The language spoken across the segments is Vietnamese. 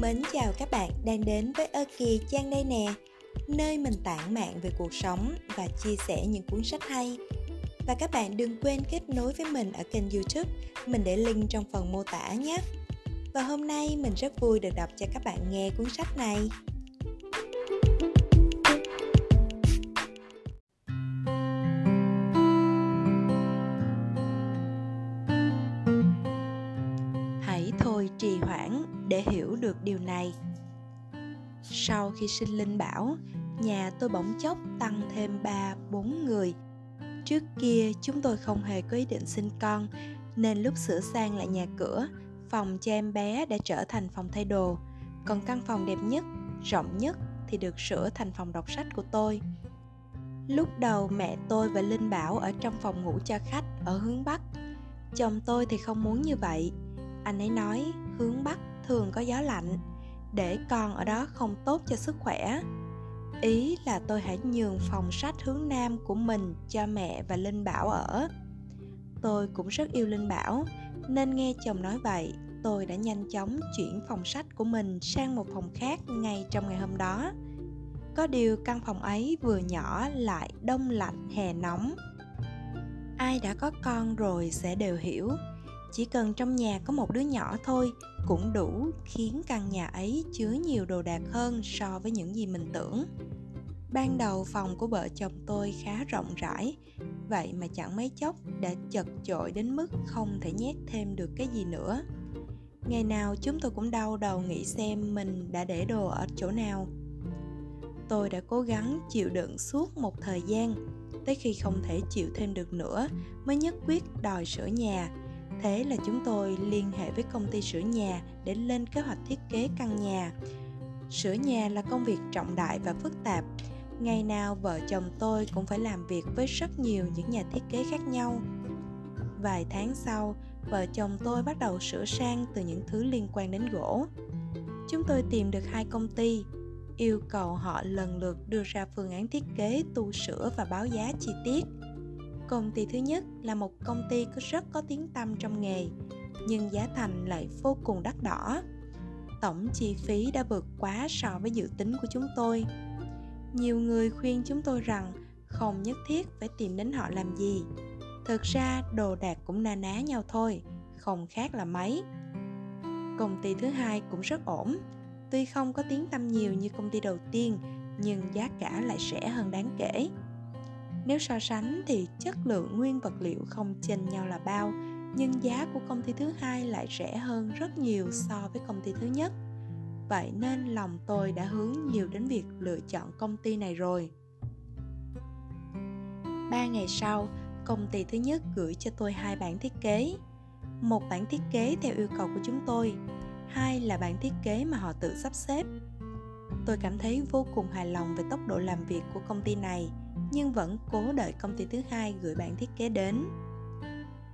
Mến chào các bạn đang đến với Ơ Kỳ Trang đây nè, Nơi mình tản mạn về cuộc sống và chia sẻ những cuốn sách hay. Và các bạn đừng quên kết nối với mình ở kênh youtube, Mình để link trong phần mô tả nhé. Và hôm nay mình rất vui được đọc cho các bạn nghe cuốn sách này. Để hiểu được điều này. Sau khi sinh linh bảo, nhà tôi bỗng chốc tăng thêm ba, bốn người. Trước kia, chúng tôi không hề có ý định sinh con, nên lúc sửa sang lại nhà cửa, phòng cho em bé đã trở thành phòng thay đồ. Còn căn phòng đẹp nhất, rộng nhất thì được sửa thành phòng đọc sách của tôi. Lúc đầu mẹ tôi và linh bảo ở trong phòng ngủ cho khách ở hướng bắc. Chồng tôi thì không muốn như vậy. Anh ấy nói, hướng bắc thường có gió lạnh, để con ở đó không tốt cho sức khỏe. Ý là tôi hãy nhường phòng sách hướng nam của mình cho mẹ và linh bảo ở. Tôi cũng rất yêu linh bảo, nên nghe chồng nói vậy, tôi đã nhanh chóng chuyển phòng sách của mình sang một phòng khác ngay trong ngày hôm đó. Có điều căn phòng ấy vừa nhỏ lại đông lạnh, hè nóng. Ai đã có con rồi sẽ đều hiểu chỉ cần trong nhà có một đứa nhỏ thôi cũng đủ khiến căn nhà ấy chứa nhiều đồ đạc hơn so với những gì mình tưởng. Ban đầu phòng của vợ chồng tôi khá rộng rãi, vậy mà chẳng mấy chốc đã chật chội đến mức không thể nhét thêm được cái gì nữa. Ngày nào chúng tôi cũng đau đầu nghĩ xem mình đã để đồ ở chỗ nào. Tôi đã cố gắng chịu đựng suốt một thời gian, tới khi không thể chịu thêm được nữa mới nhất quyết đòi sửa nhà thế là chúng tôi liên hệ với công ty sửa nhà để lên kế hoạch thiết kế căn nhà. Sửa nhà là công việc trọng đại và phức tạp. Ngày nào vợ chồng tôi cũng phải làm việc với rất nhiều những nhà thiết kế khác nhau. Vài tháng sau, vợ chồng tôi bắt đầu sửa sang từ những thứ liên quan đến gỗ. Chúng tôi tìm được hai công ty, yêu cầu họ lần lượt đưa ra phương án thiết kế, tu sửa và báo giá chi tiết. Công ty thứ nhất là một công ty có rất có tiếng tăm trong nghề, nhưng giá thành lại vô cùng đắt đỏ. Tổng chi phí đã vượt quá so với dự tính của chúng tôi. Nhiều người khuyên chúng tôi rằng không nhất thiết phải tìm đến họ làm gì. Thực ra đồ đạc cũng na ná nhau thôi, không khác là mấy. Công ty thứ hai cũng rất ổn, tuy không có tiếng tăm nhiều như công ty đầu tiên, nhưng giá cả lại rẻ hơn đáng kể nếu so sánh thì chất lượng nguyên vật liệu không chênh nhau là bao, nhưng giá của công ty thứ hai lại rẻ hơn rất nhiều so với công ty thứ nhất. Vậy nên lòng tôi đã hướng nhiều đến việc lựa chọn công ty này rồi. Ba ngày sau, công ty thứ nhất gửi cho tôi hai bản thiết kế. Một bản thiết kế theo yêu cầu của chúng tôi, hai là bản thiết kế mà họ tự sắp xếp. Tôi cảm thấy vô cùng hài lòng về tốc độ làm việc của công ty này nhưng vẫn cố đợi công ty thứ hai gửi bản thiết kế đến.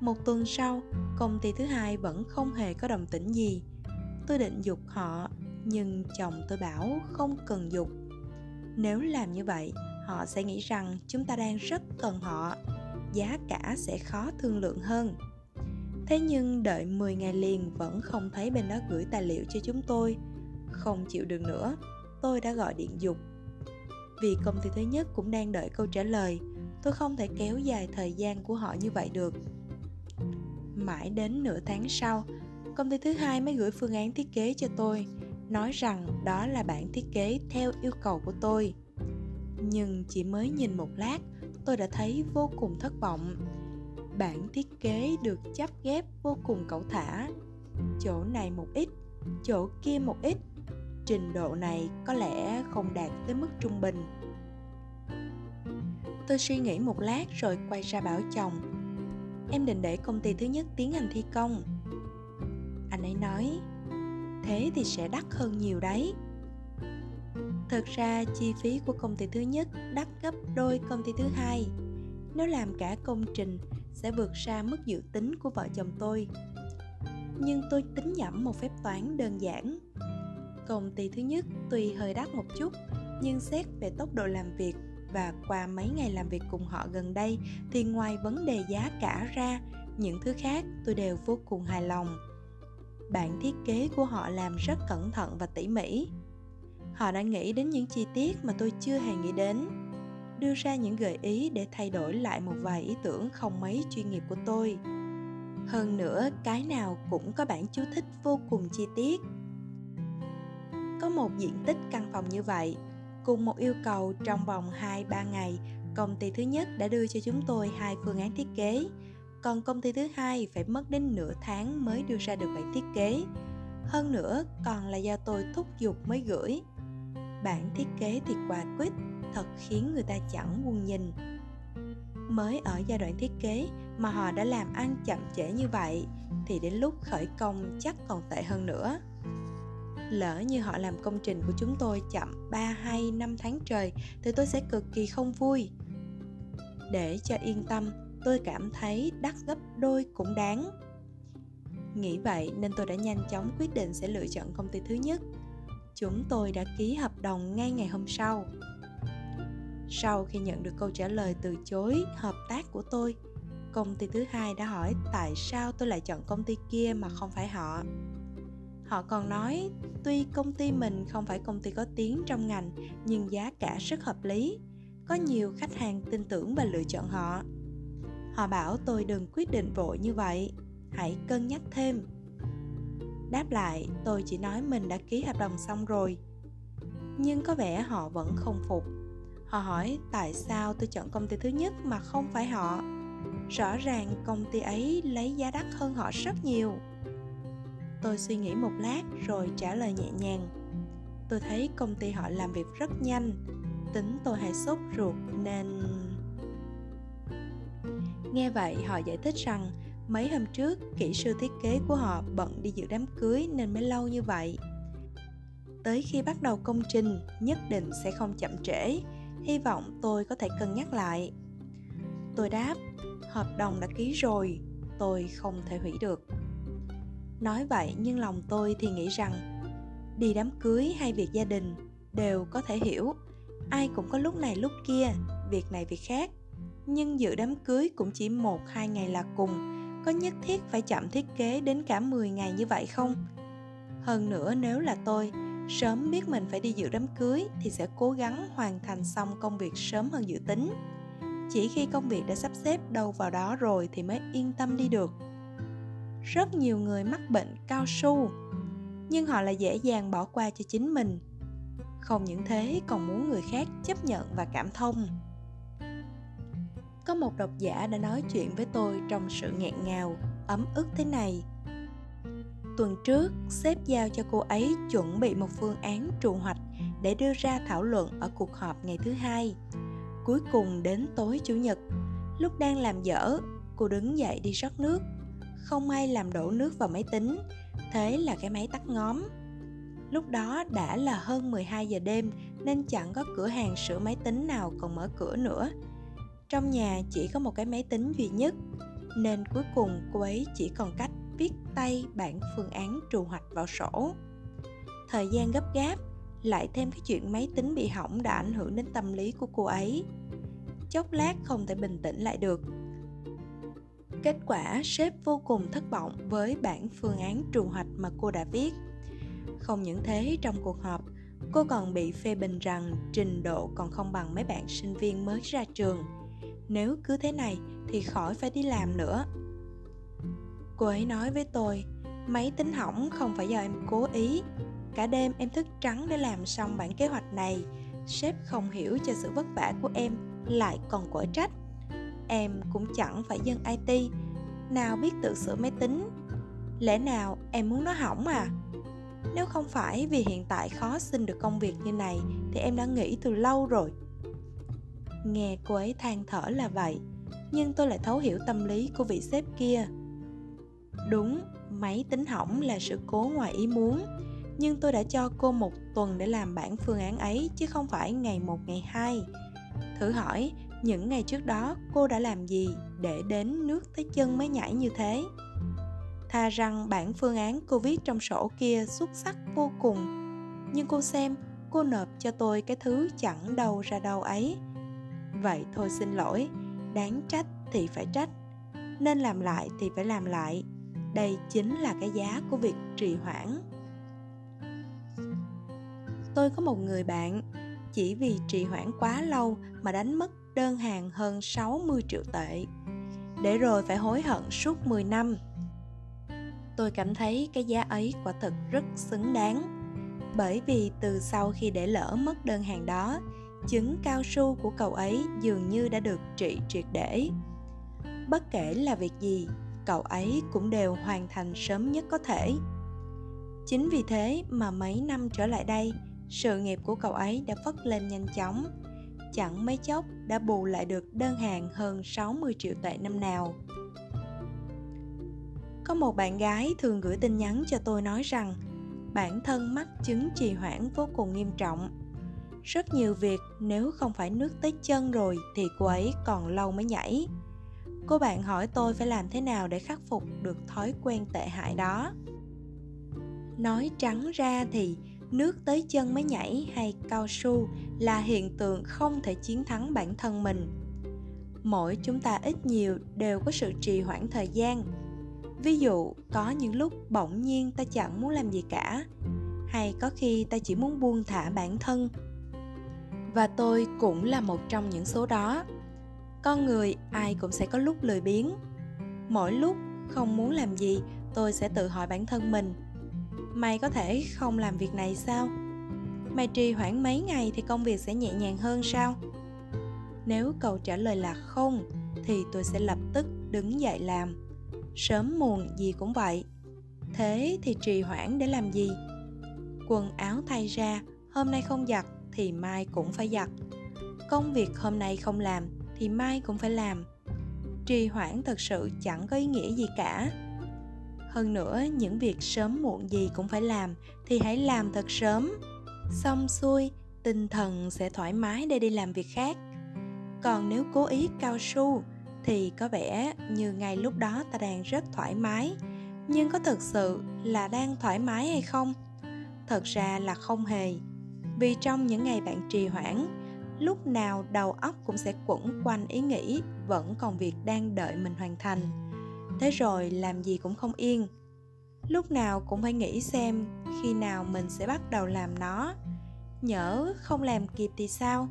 Một tuần sau, công ty thứ hai vẫn không hề có đồng tĩnh gì. Tôi định dục họ, nhưng chồng tôi bảo không cần dục. Nếu làm như vậy, họ sẽ nghĩ rằng chúng ta đang rất cần họ. Giá cả sẽ khó thương lượng hơn. Thế nhưng đợi 10 ngày liền vẫn không thấy bên đó gửi tài liệu cho chúng tôi. Không chịu được nữa, tôi đã gọi điện dục vì công ty thứ nhất cũng đang đợi câu trả lời. Tôi không thể kéo dài thời gian của họ như vậy được. Mãi đến nửa tháng sau, công ty thứ hai mới gửi phương án thiết kế cho tôi, nói rằng đó là bản thiết kế theo yêu cầu của tôi. Nhưng chỉ mới nhìn một lát, tôi đã thấy vô cùng thất vọng. Bản thiết kế được chắp ghép vô cùng cẩu thả. Chỗ này một ít, chỗ kia một ít trình độ này có lẽ không đạt tới mức trung bình. Tôi suy nghĩ một lát rồi quay ra bảo chồng, em định để công ty thứ nhất tiến hành thi công. Anh ấy nói, thế thì sẽ đắt hơn nhiều đấy. Thực ra chi phí của công ty thứ nhất đắt gấp đôi công ty thứ hai. Nếu làm cả công trình sẽ vượt xa mức dự tính của vợ chồng tôi. Nhưng tôi tính nhẩm một phép toán đơn giản. Công ty thứ nhất tuy hơi đắt một chút, nhưng xét về tốc độ làm việc và qua mấy ngày làm việc cùng họ gần đây thì ngoài vấn đề giá cả ra, những thứ khác tôi đều vô cùng hài lòng. bản thiết kế của họ làm rất cẩn thận và tỉ mỉ. Họ đã nghĩ đến những chi tiết mà tôi chưa hề nghĩ đến đưa ra những gợi ý để thay đổi lại một vài ý tưởng không mấy chuyên nghiệp của tôi. Hơn nữa cái nào cũng có bản chú thích vô cùng chi tiết có một diện tích căn phòng như vậy, cùng một yêu cầu trong vòng 2-3 ngày, công ty thứ nhất đã đưa cho chúng tôi hai phương án thiết kế. Còn công ty thứ hai phải mất đến nửa tháng mới đưa ra được bản thiết kế. Hơn nữa, còn là do tôi thúc giục mới gửi. Bản thiết kế thì quả quyết, thật khiến người ta chẳng buồn nhìn. Mới ở giai đoạn thiết kế mà họ đã làm ăn chậm trễ như vậy, thì đến lúc khởi công chắc còn tệ hơn nữa lỡ như họ làm công trình của chúng tôi chậm 3 hay 5 tháng trời thì tôi sẽ cực kỳ không vui. Để cho yên tâm, tôi cảm thấy đắt gấp đôi cũng đáng. Nghĩ vậy nên tôi đã nhanh chóng quyết định sẽ lựa chọn công ty thứ nhất. Chúng tôi đã ký hợp đồng ngay ngày hôm sau. Sau khi nhận được câu trả lời từ chối hợp tác của tôi, công ty thứ hai đã hỏi tại sao tôi lại chọn công ty kia mà không phải họ họ còn nói, tuy công ty mình không phải công ty có tiếng trong ngành, nhưng giá cả rất hợp lý. Có nhiều khách hàng tin tưởng và lựa chọn họ. Họ bảo, tôi đừng quyết định vội như vậy. Hãy cân nhắc thêm. Đáp lại, tôi chỉ nói mình đã ký hợp đồng xong rồi. Nhưng có vẻ họ vẫn không phục. Họ hỏi, tại sao tôi chọn công ty thứ nhất mà không phải họ? Rõ ràng công ty ấy lấy giá đắt hơn họ rất nhiều tôi suy nghĩ một lát rồi trả lời nhẹ nhàng. Tôi thấy công ty họ làm việc rất nhanh, tính tôi hay sốt ruột nên nghe vậy, họ giải thích rằng mấy hôm trước, kỹ sư thiết kế của họ bận đi dự đám cưới nên mới lâu như vậy. Tới khi bắt đầu công trình, nhất định sẽ không chậm trễ. Hy vọng tôi có thể cân nhắc lại. Tôi đáp, hợp đồng đã ký rồi, tôi không thể hủy được nói vậy nhưng lòng tôi thì nghĩ rằng, đi đám cưới hay việc gia đình đều có thể hiểu. Ai cũng có lúc này lúc kia, việc này việc khác. Nhưng dự đám cưới cũng chỉ một hai ngày là cùng. Có nhất thiết phải chậm thiết kế đến cả 10 ngày như vậy không? Hơn nữa nếu là tôi, sớm biết mình phải đi dự đám cưới thì sẽ cố gắng hoàn thành xong công việc sớm hơn dự tính. Chỉ khi công việc đã sắp xếp đâu vào đó rồi thì mới yên tâm đi được rất nhiều người mắc bệnh cao su, nhưng họ lại dễ dàng bỏ qua cho chính mình. Không những thế, còn muốn người khác chấp nhận và cảm thông. Có một độc giả đã nói chuyện với tôi trong sự nghẹn ngào, ấm ức thế này. Tuần trước, sếp giao cho cô ấy chuẩn bị một phương án trù hoạch để đưa ra thảo luận ở cuộc họp ngày thứ hai. Cuối cùng đến tối chủ nhật, lúc đang làm dở, cô đứng dậy đi rót nước không may làm đổ nước vào máy tính. Thế là cái máy tắt ngóm. Lúc đó đã là hơn 12 giờ đêm, nên chẳng có cửa hàng sửa máy tính nào còn mở cửa nữa. Trong nhà chỉ có một cái máy tính duy nhất, nên cuối cùng cô ấy chỉ còn cách viết tay bản phương án trù hoạch vào sổ. Thời gian gấp gáp, lại thêm cái chuyện máy tính bị hỏng đã ảnh hưởng đến tâm lý của cô ấy. Chốc lát không thể bình tĩnh lại được. Kết quả, sếp vô cùng thất vọng với bản phương án trù hoạch mà cô đã viết. Không những thế, trong cuộc họp, cô còn bị phê bình rằng trình độ còn không bằng mấy bạn sinh viên mới ra trường. Nếu cứ thế này thì khỏi phải đi làm nữa. Cô ấy nói với tôi, máy tính hỏng không phải do em cố ý. Cả đêm em thức trắng để làm xong bản kế hoạch này. Sếp không hiểu cho sự vất vả của em, lại còn quở trách em cũng chẳng phải dân IT Nào biết tự sửa máy tính? Lẽ nào em muốn nó hỏng à? Nếu không phải vì hiện tại khó xin được công việc như này Thì em đã nghĩ từ lâu rồi. Nghe cô ấy than thở là vậy Nhưng tôi lại thấu hiểu tâm lý của vị sếp kia. Đúng, máy tính hỏng là sự cố ngoài ý muốn Nhưng tôi đã cho cô một tuần để làm bản phương án ấy Chứ không phải ngày một ngày hai. Thử hỏi những ngày trước đó cô đã làm gì để đến nước tới chân mới nhảy như thế? Thà rằng bản phương án cô viết trong sổ kia xuất sắc vô cùng. Nhưng cô xem, cô nộp cho tôi cái thứ chẳng đâu ra đâu ấy. Vậy thôi xin lỗi, đáng trách thì phải trách. Nên làm lại thì phải làm lại. Đây chính là cái giá của việc trì hoãn. Tôi có một người bạn chỉ vì trì hoãn quá lâu mà đánh mất đơn hàng hơn 60 triệu tệ để rồi phải hối hận suốt 10 năm. Tôi cảm thấy cái giá ấy quả thực rất xứng đáng bởi vì từ sau khi để lỡ mất đơn hàng đó, trứng cao su của cậu ấy dường như đã được trị triệt để. Bất kể là việc gì, cậu ấy cũng đều hoàn thành sớm nhất có thể. Chính vì thế mà mấy năm trở lại đây, sự nghiệp của cậu ấy đã phất lên nhanh chóng chẳng mấy chốc đã bù lại được đơn hàng hơn 60 triệu tệ năm nào. Có một bạn gái thường gửi tin nhắn cho tôi nói rằng, bản thân mắc chứng trì hoãn vô cùng nghiêm trọng. Rất nhiều việc nếu không phải nước tới chân rồi thì cô ấy còn lâu mới nhảy. Cô bạn hỏi tôi phải làm thế nào để khắc phục được thói quen tệ hại đó. Nói trắng ra thì nước tới chân mới nhảy hay cao su là hiện tượng không thể chiến thắng bản thân mình. Mỗi chúng ta ít nhiều đều có sự trì hoãn thời gian. Ví dụ, có những lúc bỗng nhiên ta chẳng muốn làm gì cả, hay có khi ta chỉ muốn buông thả bản thân. Và tôi cũng là một trong những số đó. Con người ai cũng sẽ có lúc lười biếng. Mỗi lúc không muốn làm gì, tôi sẽ tự hỏi bản thân mình mày có thể không làm việc này sao? Mày trì hoãn mấy ngày thì công việc sẽ nhẹ nhàng hơn sao? Nếu câu trả lời là không, thì tôi sẽ lập tức đứng dậy làm. Sớm muộn gì cũng vậy. Thế thì trì hoãn để làm gì? Quần áo thay ra, hôm nay không giặt thì mai cũng phải giặt. Công việc hôm nay không làm thì mai cũng phải làm. Trì hoãn thật sự chẳng có ý nghĩa gì cả hơn nữa, những việc sớm muộn gì cũng phải làm thì hãy làm thật sớm. Xong xuôi, tinh thần sẽ thoải mái để đi làm việc khác. Còn nếu cố ý cao su thì có vẻ như ngay lúc đó ta đang rất thoải mái. Nhưng có thực sự là đang thoải mái hay không? Thật ra là không hề. Vì trong những ngày bạn trì hoãn, lúc nào đầu óc cũng sẽ quẩn quanh ý nghĩ vẫn còn việc đang đợi mình hoàn thành thế rồi làm gì cũng không yên. Lúc nào cũng phải nghĩ xem khi nào mình sẽ bắt đầu làm nó. Nhỡ không làm kịp thì sao?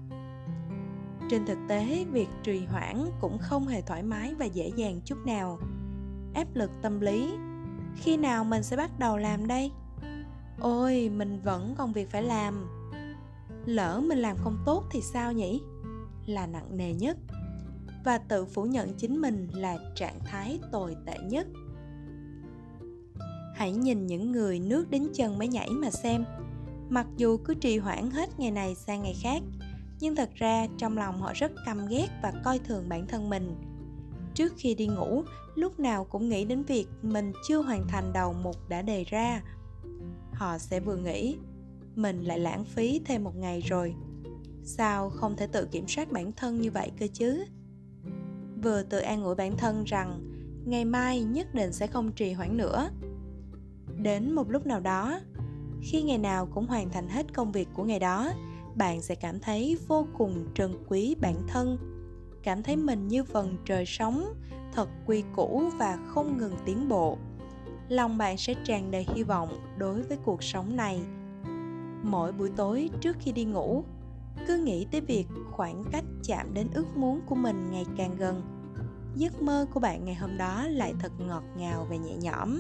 Trên thực tế, việc trì hoãn cũng không hề thoải mái và dễ dàng chút nào. Áp lực tâm lý. Khi nào mình sẽ bắt đầu làm đây? Ôi, mình vẫn còn việc phải làm. Lỡ mình làm không tốt thì sao nhỉ? Là nặng nề nhất và tự phủ nhận chính mình là trạng thái tồi tệ nhất. Hãy nhìn những người nước đến chân mới nhảy mà xem. Mặc dù cứ trì hoãn hết ngày này sang ngày khác, nhưng thật ra trong lòng họ rất căm ghét và coi thường bản thân mình. Trước khi đi ngủ, lúc nào cũng nghĩ đến việc mình chưa hoàn thành đầu mục đã đề ra. Họ sẽ vừa nghĩ, mình lại lãng phí thêm một ngày rồi. Sao không thể tự kiểm soát bản thân như vậy cơ chứ? Vừa tự an ủi bản thân rằng ngày mai nhất định sẽ không trì hoãn nữa. Đến một lúc nào đó, khi ngày nào cũng hoàn thành hết công việc của ngày đó, bạn sẽ cảm thấy vô cùng trân quý bản thân, cảm thấy mình như vần trời sống thật quy củ và không ngừng tiến bộ. Lòng bạn sẽ tràn đầy hy vọng đối với cuộc sống này. Mỗi buổi tối trước khi đi ngủ, cứ nghĩ tới việc khoảng cách chạm đến ước muốn của mình ngày càng gần giấc mơ của bạn ngày hôm đó lại thật ngọt ngào và nhẹ nhõm.